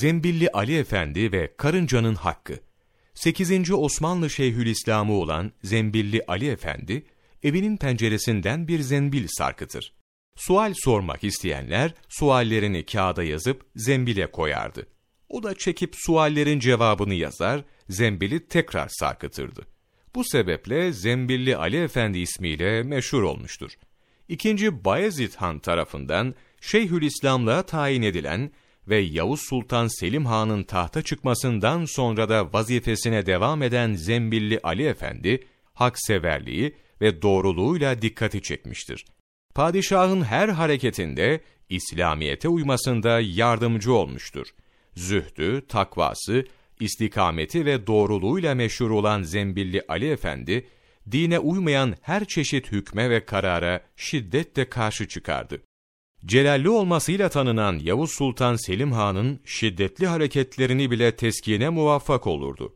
Zembilli Ali Efendi ve Karınca'nın Hakkı 8. Osmanlı Şeyhülislam'ı olan Zembilli Ali Efendi, evinin penceresinden bir zembil sarkıtır. Sual sormak isteyenler suallerini kağıda yazıp zembile koyardı. O da çekip suallerin cevabını yazar, zembili tekrar sarkıtırdı. Bu sebeple Zembilli Ali Efendi ismiyle meşhur olmuştur. İkinci Bayezid Han tarafından Şeyhülislam'la tayin edilen ve Yavuz Sultan Selim Han'ın tahta çıkmasından sonra da vazifesine devam eden Zembilli Ali Efendi, hakseverliği ve doğruluğuyla dikkati çekmiştir. Padişahın her hareketinde İslamiyete uymasında yardımcı olmuştur. Zühdü, takvası, istikameti ve doğruluğuyla meşhur olan Zembilli Ali Efendi, dine uymayan her çeşit hükme ve karara şiddetle karşı çıkardı. Celalli olmasıyla tanınan Yavuz Sultan Selim Han'ın şiddetli hareketlerini bile teskine muvaffak olurdu.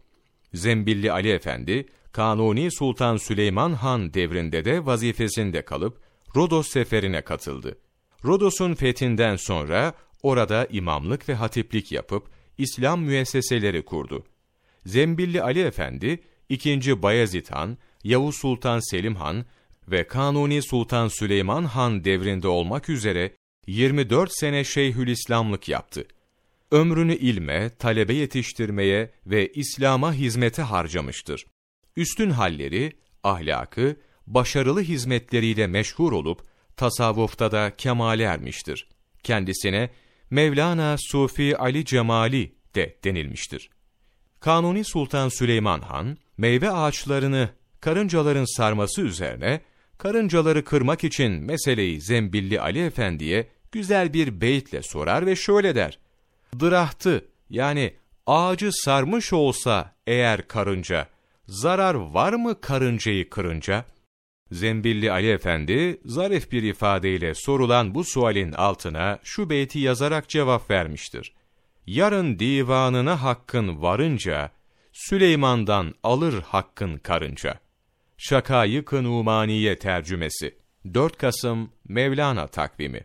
Zembilli Ali Efendi, Kanuni Sultan Süleyman Han devrinde de vazifesinde kalıp Rodos seferine katıldı. Rodos'un fethinden sonra orada imamlık ve hatiplik yapıp İslam müesseseleri kurdu. Zembilli Ali Efendi, 2. Bayezid Han, Yavuz Sultan Selim Han ve Kanuni Sultan Süleyman Han devrinde olmak üzere 24 sene Şeyhülislamlık yaptı. Ömrünü ilme, talebe yetiştirmeye ve İslam'a hizmete harcamıştır. Üstün halleri, ahlakı, başarılı hizmetleriyle meşhur olup tasavvufta da kemale ermiştir. Kendisine Mevlana Sufi Ali Cemali de denilmiştir. Kanuni Sultan Süleyman Han, meyve ağaçlarını karıncaların sarması üzerine, karıncaları kırmak için meseleyi Zembilli Ali Efendi'ye güzel bir beytle sorar ve şöyle der. Dırahtı yani ağacı sarmış olsa eğer karınca, zarar var mı karıncayı kırınca? Zembilli Ali Efendi, zarif bir ifadeyle sorulan bu sualin altına şu beyti yazarak cevap vermiştir. Yarın divanına hakkın varınca, Süleyman'dan alır hakkın karınca. Şakayık-ı Numaniye tercümesi 4 Kasım Mevlana takvimi